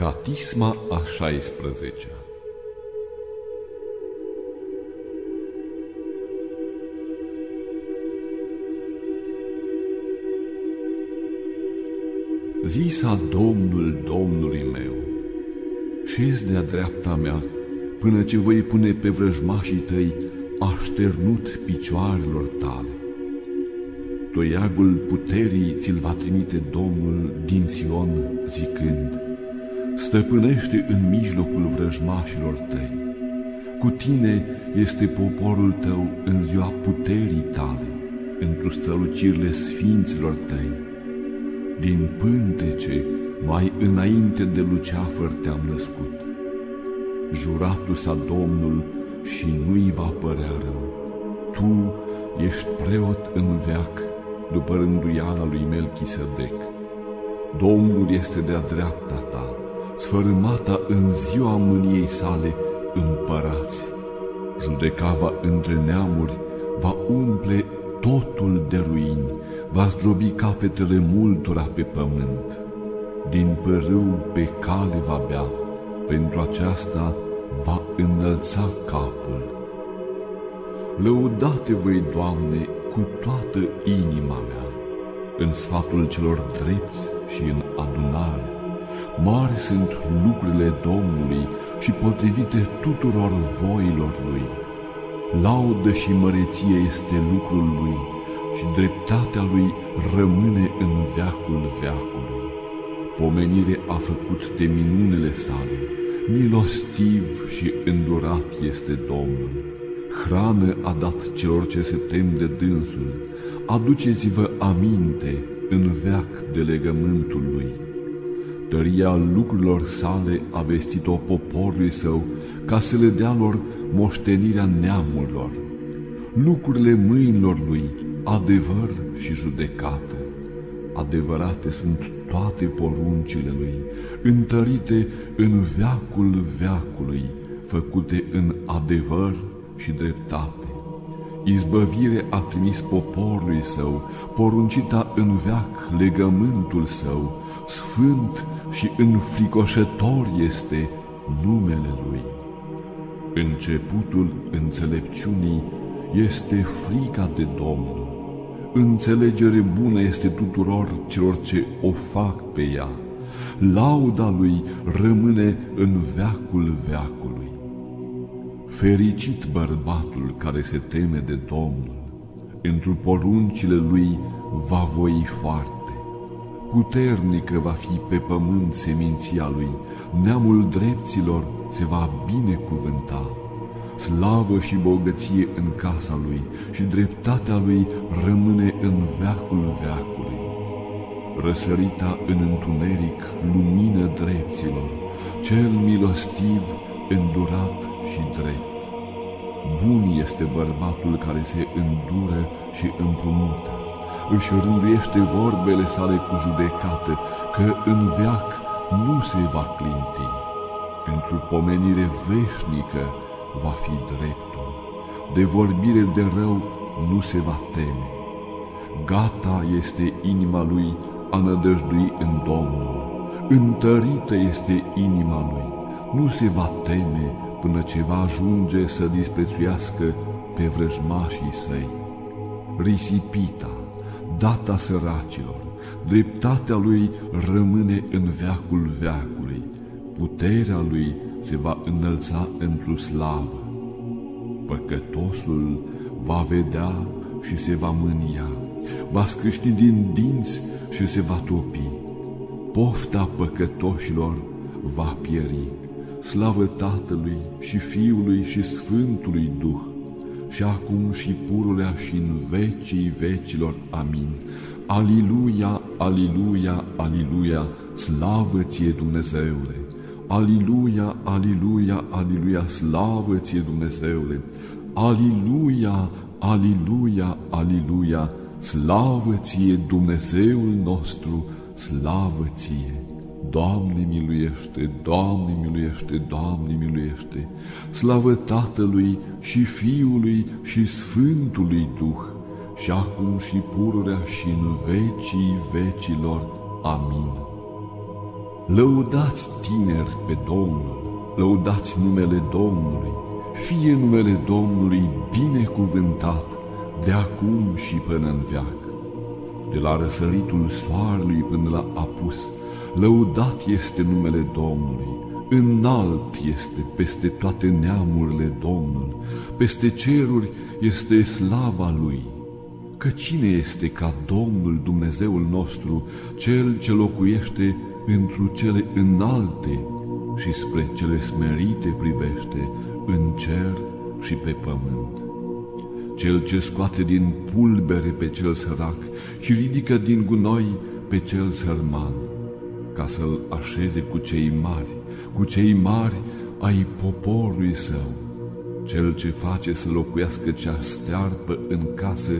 Catisma a 16-a Zisa Domnul Domnului meu, șezi de-a dreapta mea, până ce voi pune pe vrăjmașii tăi așternut picioarelor tale. Toiagul puterii ți-l va trimite Domnul din Sion, zicând, Stăpânește în mijlocul vrăjmașilor tăi. Cu tine este poporul tău în ziua puterii tale, într-o strălucirile sfinților tăi. Din pântece, mai înainte de luceafăr te-am născut. Juratul sa Domnul și nu-i va părea rău. Tu ești preot în veac după rânduiala lui Melchisedec. Domnul este de-a dreapta ta, sfărâmata în ziua mâniei sale împărați. Judecava între neamuri va umple totul de ruini, va zdrobi capetele multora pe pământ. Din părâu pe cale va bea, pentru aceasta va înălța capul. Lăudate voi, Doamne, cu toată inima mea, în sfatul celor drepți și în adunare. Mari sunt lucrurile Domnului și potrivite tuturor voilor Lui. Laudă și măreție este lucrul Lui și dreptatea Lui rămâne în veacul veacului. Pomenire a făcut de minunile sale, milostiv și îndurat este Domnul hrană a dat celor ce se tem de dânsul, aduceți-vă aminte în veac de legământul lui. Tăria lucrurilor sale a vestit-o poporului său ca să le dea lor moștenirea neamurilor. Lucrurile mâinilor lui, adevăr și judecată. Adevărate sunt toate poruncile lui, întărite în veacul veacului, făcute în adevăr și dreptate. Izbăvire a trimis poporului său, poruncita în veac legământul său, sfânt și înfricoșător este numele lui. Începutul înțelepciunii este frica de Domnul. Înțelegere bună este tuturor celor ce o fac pe ea. Lauda lui rămâne în veacul veacului. Fericit bărbatul care se teme de Domnul, într poruncile lui va voi foarte. Puternică va fi pe pământ seminția lui, neamul drepților se va binecuvânta. Slavă și bogăție în casa lui și dreptatea lui rămâne în veacul veacului. Răsărita în întuneric lumină drepților, cel milostiv, îndurat și drept. Bun este bărbatul care se îndură și împrumută, își rânduiește vorbele sale cu judecată, că în veac nu se va clinti. Într-o pomenire veșnică va fi dreptul, de vorbire de rău nu se va teme. Gata este inima lui a nădăjdui în Domnul, întărită este inima lui, nu se va teme până ce va ajunge să disprețuiască pe vrăjmașii săi. Risipita, data săracilor, dreptatea lui rămâne în veacul veacului, puterea lui se va înălța într-o slavă. Păcătosul va vedea și se va mânia, va scâști din dinți și se va topi. Pofta păcătoșilor va pieri slavă Tatălui și Fiului și Sfântului Duh, și acum și pururea și în vecii vecilor. Amin. Aliluia, aliluia, aliluia, slavă ție Dumnezeule! Aliluia, aliluia, aliluia, slavă ție Dumnezeule! Aliluia, aliluia, aliluia, slavă ție Dumnezeul nostru, slavă ție! Doamne miluiește, Doamne miluiește, Doamne miluiește, slavă Tatălui și Fiului și Sfântului Duh, și acum și pururea și în vecii vecilor. Amin. Lăudați tineri pe Domnul, lăudați numele Domnului, fie numele Domnului binecuvântat de acum și până în veac. De la răsăritul soarelui până la apus, lăudat este numele Domnului, înalt este peste toate neamurile Domnul, peste ceruri este slava Lui. Că cine este ca Domnul Dumnezeul nostru, Cel ce locuiește întru cele înalte și spre cele smerite privește în cer și pe pământ. Cel ce scoate din pulbere pe cel sărac și ridică din gunoi pe cel sărman, ca să-l așeze cu cei mari, cu cei mari ai poporului său, cel ce face să locuiască cea stearpă în casă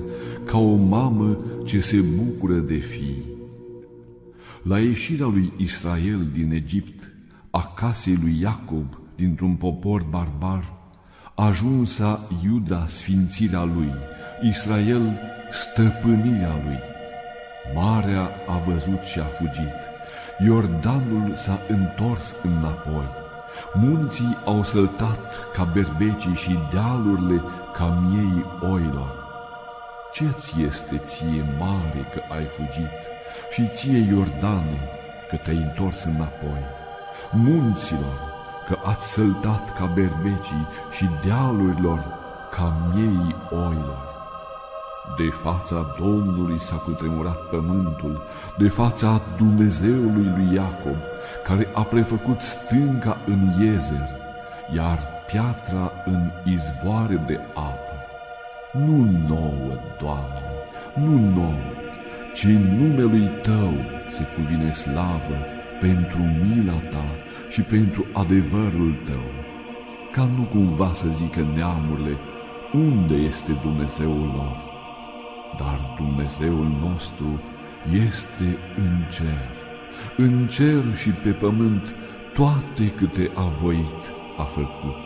ca o mamă ce se bucură de fii. La ieșirea lui Israel din Egipt, a casei lui Iacob dintr-un popor barbar, ajunsa Iuda sfințirea lui, Israel stăpânirea lui. Marea a văzut și a fugit, Iordanul s-a întors înapoi, munții au săltat ca berbecii și dealurile ca miei oilor. Ce-ți este ție mare că ai fugit și ție Iordane că te-ai întors înapoi? Munților că ați săltat ca berbecii și dealurilor ca miei oilor. De fața Domnului s-a cutremurat pământul, de fața Dumnezeului lui Iacob, care a prefăcut stânca în iezer, iar piatra în izvoare de apă. Nu nouă, Doamne, nu nouă, ci numelui Tău se cuvine slavă pentru mila Ta și pentru adevărul Tău, ca nu cumva să zică neamurile, unde este Dumnezeul lor? Dar Dumnezeul nostru este în cer. În cer și pe pământ toate câte a voit a făcut.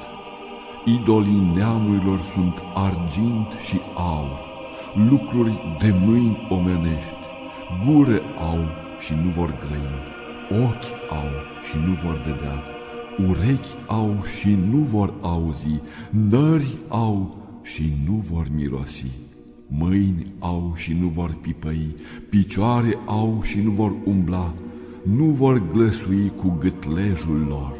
Idolii neamurilor sunt argint și aur, lucruri de mâini omenești, gure au și nu vor grăi, ochi au și nu vor vedea, urechi au și nu vor auzi, nări au și nu vor mirosi. Mâini au și nu vor pipăi, picioare au și nu vor umbla, nu vor glăsui cu gâtlejul lor.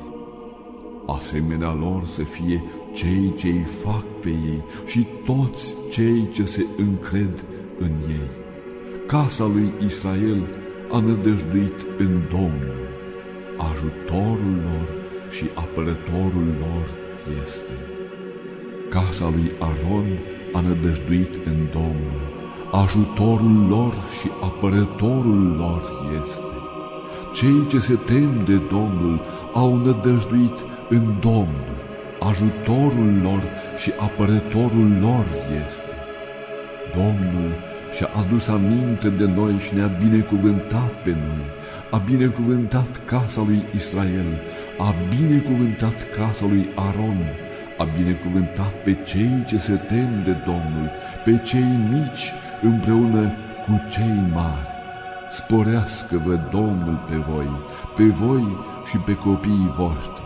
Asemenea lor să fie cei ce îi fac pe ei și toți cei ce se încred în ei. Casa lui Israel a nădăjduit în Domnul, ajutorul lor și apărătorul lor este. Casa lui Aron a nădăjduit în Domnul, ajutorul lor și apărătorul lor este. Cei ce se tem de Domnul au nădăjduit în Domnul, ajutorul lor și apărătorul lor este. Domnul și-a adus aminte de noi și ne-a binecuvântat pe noi, a binecuvântat casa lui Israel, a binecuvântat casa lui Aron, a binecuvântat pe cei ce se tem de Domnul, pe cei mici împreună cu cei mari. Sporească-vă Domnul pe voi, pe voi și pe copiii voștri.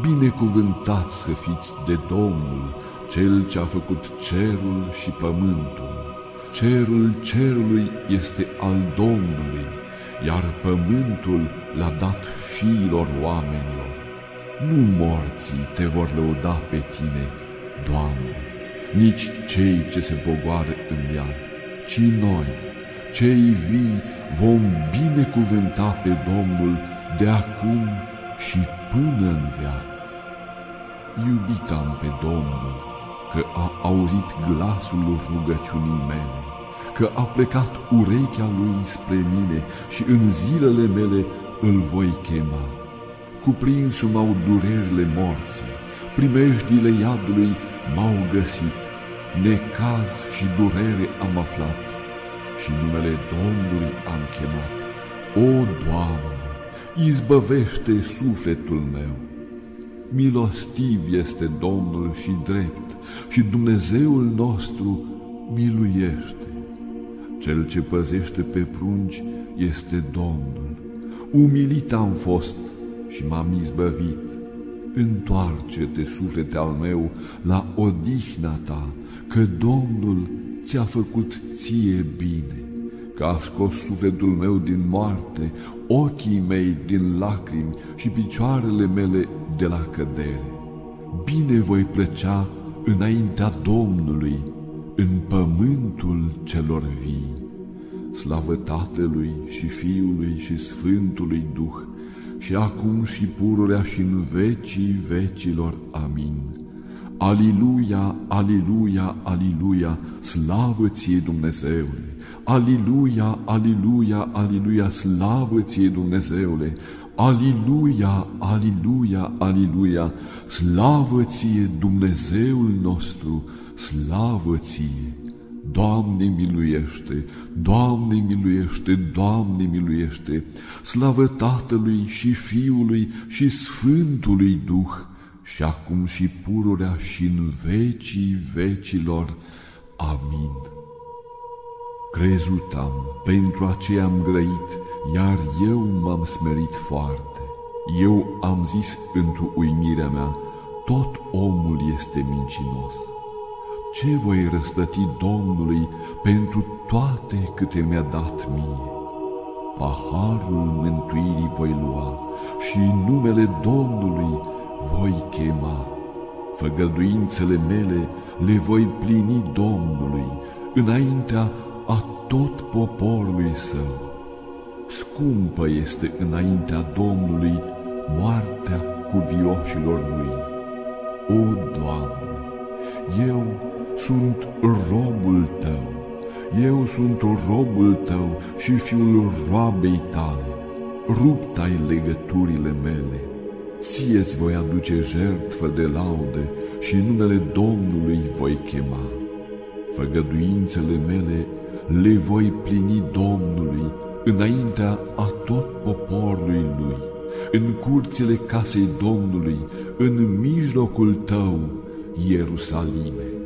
Binecuvântați să fiți de Domnul, Cel ce a făcut cerul și pământul. Cerul cerului este al Domnului, iar pământul l-a dat fiilor oamenilor nu morții te vor lăuda pe tine, Doamne, nici cei ce se pogoară în iad, ci noi, cei vii, vom binecuvânta pe Domnul de acum și până în veac. Iubit am pe Domnul, că a auzit glasul rugăciunii mele, că a plecat urechea lui spre mine și în zilele mele îl voi chema cuprinsul m-au durerile morții, primejdile iadului m-au găsit, necaz și durere am aflat și numele Domnului am chemat. O, Doamne, izbăvește sufletul meu! Milostiv este Domnul și drept și Dumnezeul nostru miluiește. Cel ce păzește pe prunci este Domnul umilit am fost și m-am izbăvit. Întoarce-te, suflete al meu, la odihna ta, că Domnul ți-a făcut ție bine, că a scos sufletul meu din moarte, ochii mei din lacrimi și picioarele mele de la cădere. Bine voi plăcea înaintea Domnului, în pământul celor vii. Slavă Tatălui și Fiului și Sfântului Duh, și acum și pururea și în vecii vecilor. Amin. Aliluia, aliluia, aliluia, slavă ție Dumnezeule! Aliluia, aliluia, aliluia, slavă ție Dumnezeule! Aliluia, aliluia, aliluia, slavă ție Dumnezeul nostru, slavă ție! Doamne miluiește, Doamne miluiește, Doamne miluiește, slavă Tatălui și Fiului și Sfântului Duh, și acum și pururea și în vecii vecilor. Amin. Crezut am, pentru aceea am grăit, iar eu m-am smerit foarte. Eu am zis într-o uimirea mea, tot omul este mincinos ce voi răsplăti Domnului pentru toate câte mi-a dat mie? Paharul mântuirii voi lua și numele Domnului voi chema. Făgăduințele mele le voi plini Domnului înaintea a tot poporului său. Scumpă este înaintea Domnului moartea cuvioșilor lui. O, Doamne, eu sunt robul tău, eu sunt robul tău și fiul roabei tale, rupt ai legăturile mele. Ție-ți voi aduce jertfă de laude și numele Domnului voi chema. Făgăduințele mele le voi plini Domnului înaintea a tot poporului lui, în curțile casei Domnului, în mijlocul tău, Ierusalime.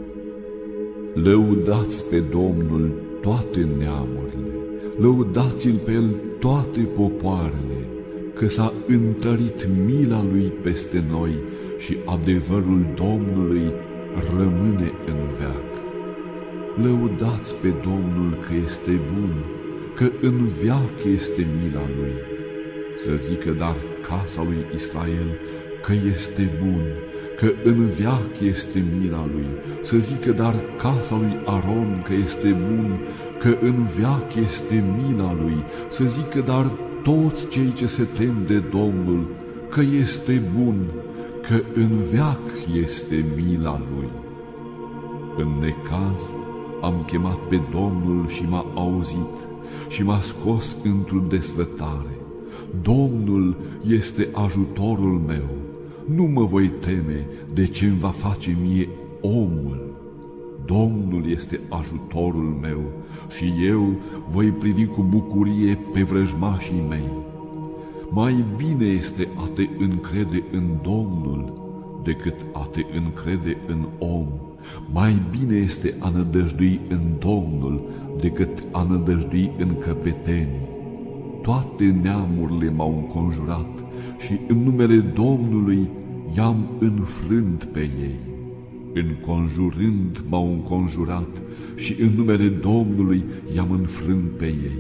Lăudați pe Domnul toate neamurile, lăudați-L pe El toate popoarele, că s-a întărit mila Lui peste noi și adevărul Domnului rămâne în veac. Lăudați pe Domnul că este bun, că în veac este mila Lui. Să zică dar casa lui Israel că este bun, că în viac este mila lui, să zică dar casa lui Aron că este bun, că în viac este mila lui, să zică dar toți cei ce se tem de Domnul că este bun, că în veac este mila lui. În necaz am chemat pe Domnul și m-a auzit și m-a scos într-o desfătare. Domnul este ajutorul meu nu mă voi teme de ce îmi va face mie omul. Domnul este ajutorul meu și eu voi privi cu bucurie pe vrăjmașii mei. Mai bine este a te încrede în Domnul decât a te încrede în om. Mai bine este a nădăjdui în Domnul decât a nădăjdui în căpetenii. Toate neamurile m-au înconjurat și în numele Domnului i-am înfrânt pe ei. Înconjurând m-au înconjurat și în numele Domnului i-am înfrânt pe ei.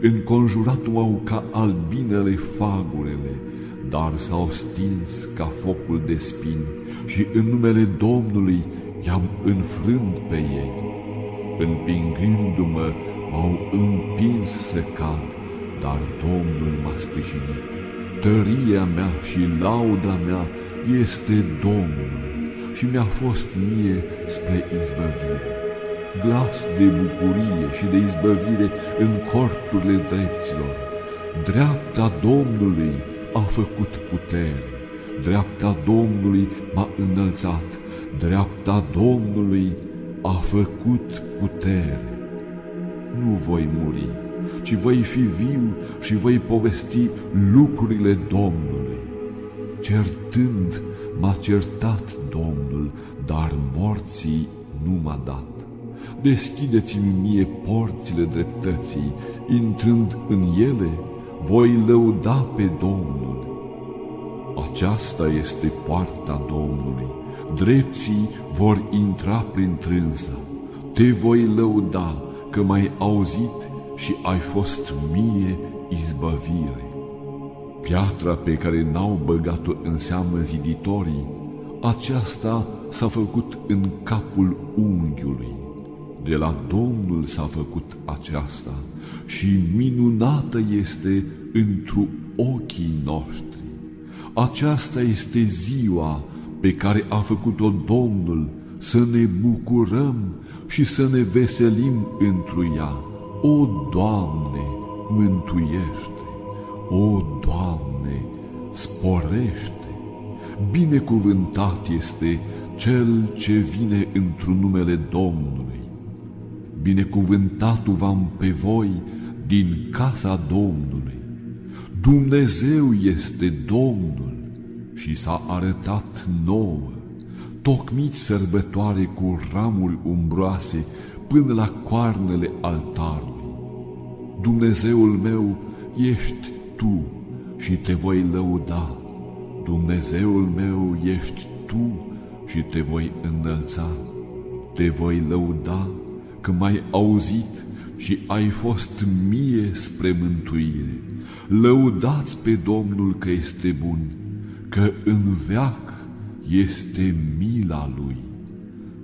Înconjurat m-au ca albinele fagurele, dar s-au stins ca focul de spini și în numele Domnului i-am înfrânt pe ei. Împingându-mă, m-au împins să cad, dar Domnul m-a sprijinit. Tăria mea și lauda mea este Domnul și mi-a fost mie spre izbăvire. Glas de bucurie și de izbăvire în corturile drepților. Dreapta Domnului a făcut putere, dreapta Domnului m-a înălțat, dreapta Domnului a făcut putere. Nu voi muri, ci voi fi viu și voi povesti lucrurile Domnului. Certând, m-a certat Domnul, dar morții nu m-a dat. Deschideți-mi mie porțile dreptății, intrând în ele, voi lăuda pe Domnul. Aceasta este poarta Domnului, drepții vor intra prin trânsa. Te voi lăuda că m-ai auzit și ai fost mie izbăvire. Piatra pe care n-au băgat-o în seamă ziditorii, aceasta s-a făcut în capul unghiului. De la Domnul s-a făcut aceasta și minunată este întru ochii noștri. Aceasta este ziua pe care a făcut-o Domnul să ne bucurăm și să ne veselim întru ea. O, Doamne, mântuiește! O, Doamne, sporește! Binecuvântat este cel ce vine într-un numele Domnului. Binecuvântatul v-am pe voi din casa Domnului. Dumnezeu este Domnul și s-a arătat nouă. Tocmiți sărbătoare cu ramuri umbroase până la coarnele altarului. Dumnezeul meu ești Tu și te voi lăuda. Dumnezeul meu ești Tu și te voi înălța. Te voi lăuda că m-ai auzit și ai fost mie spre mântuire. Lăudați pe Domnul că este bun, că în veac este mila Lui.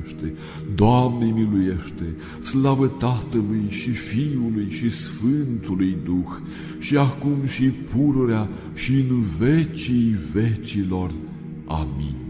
miluiește, Doamne miluiește, slavă Tatălui și Fiului și Sfântului Duh, și acum și pururea și în vecii vecilor. Amin.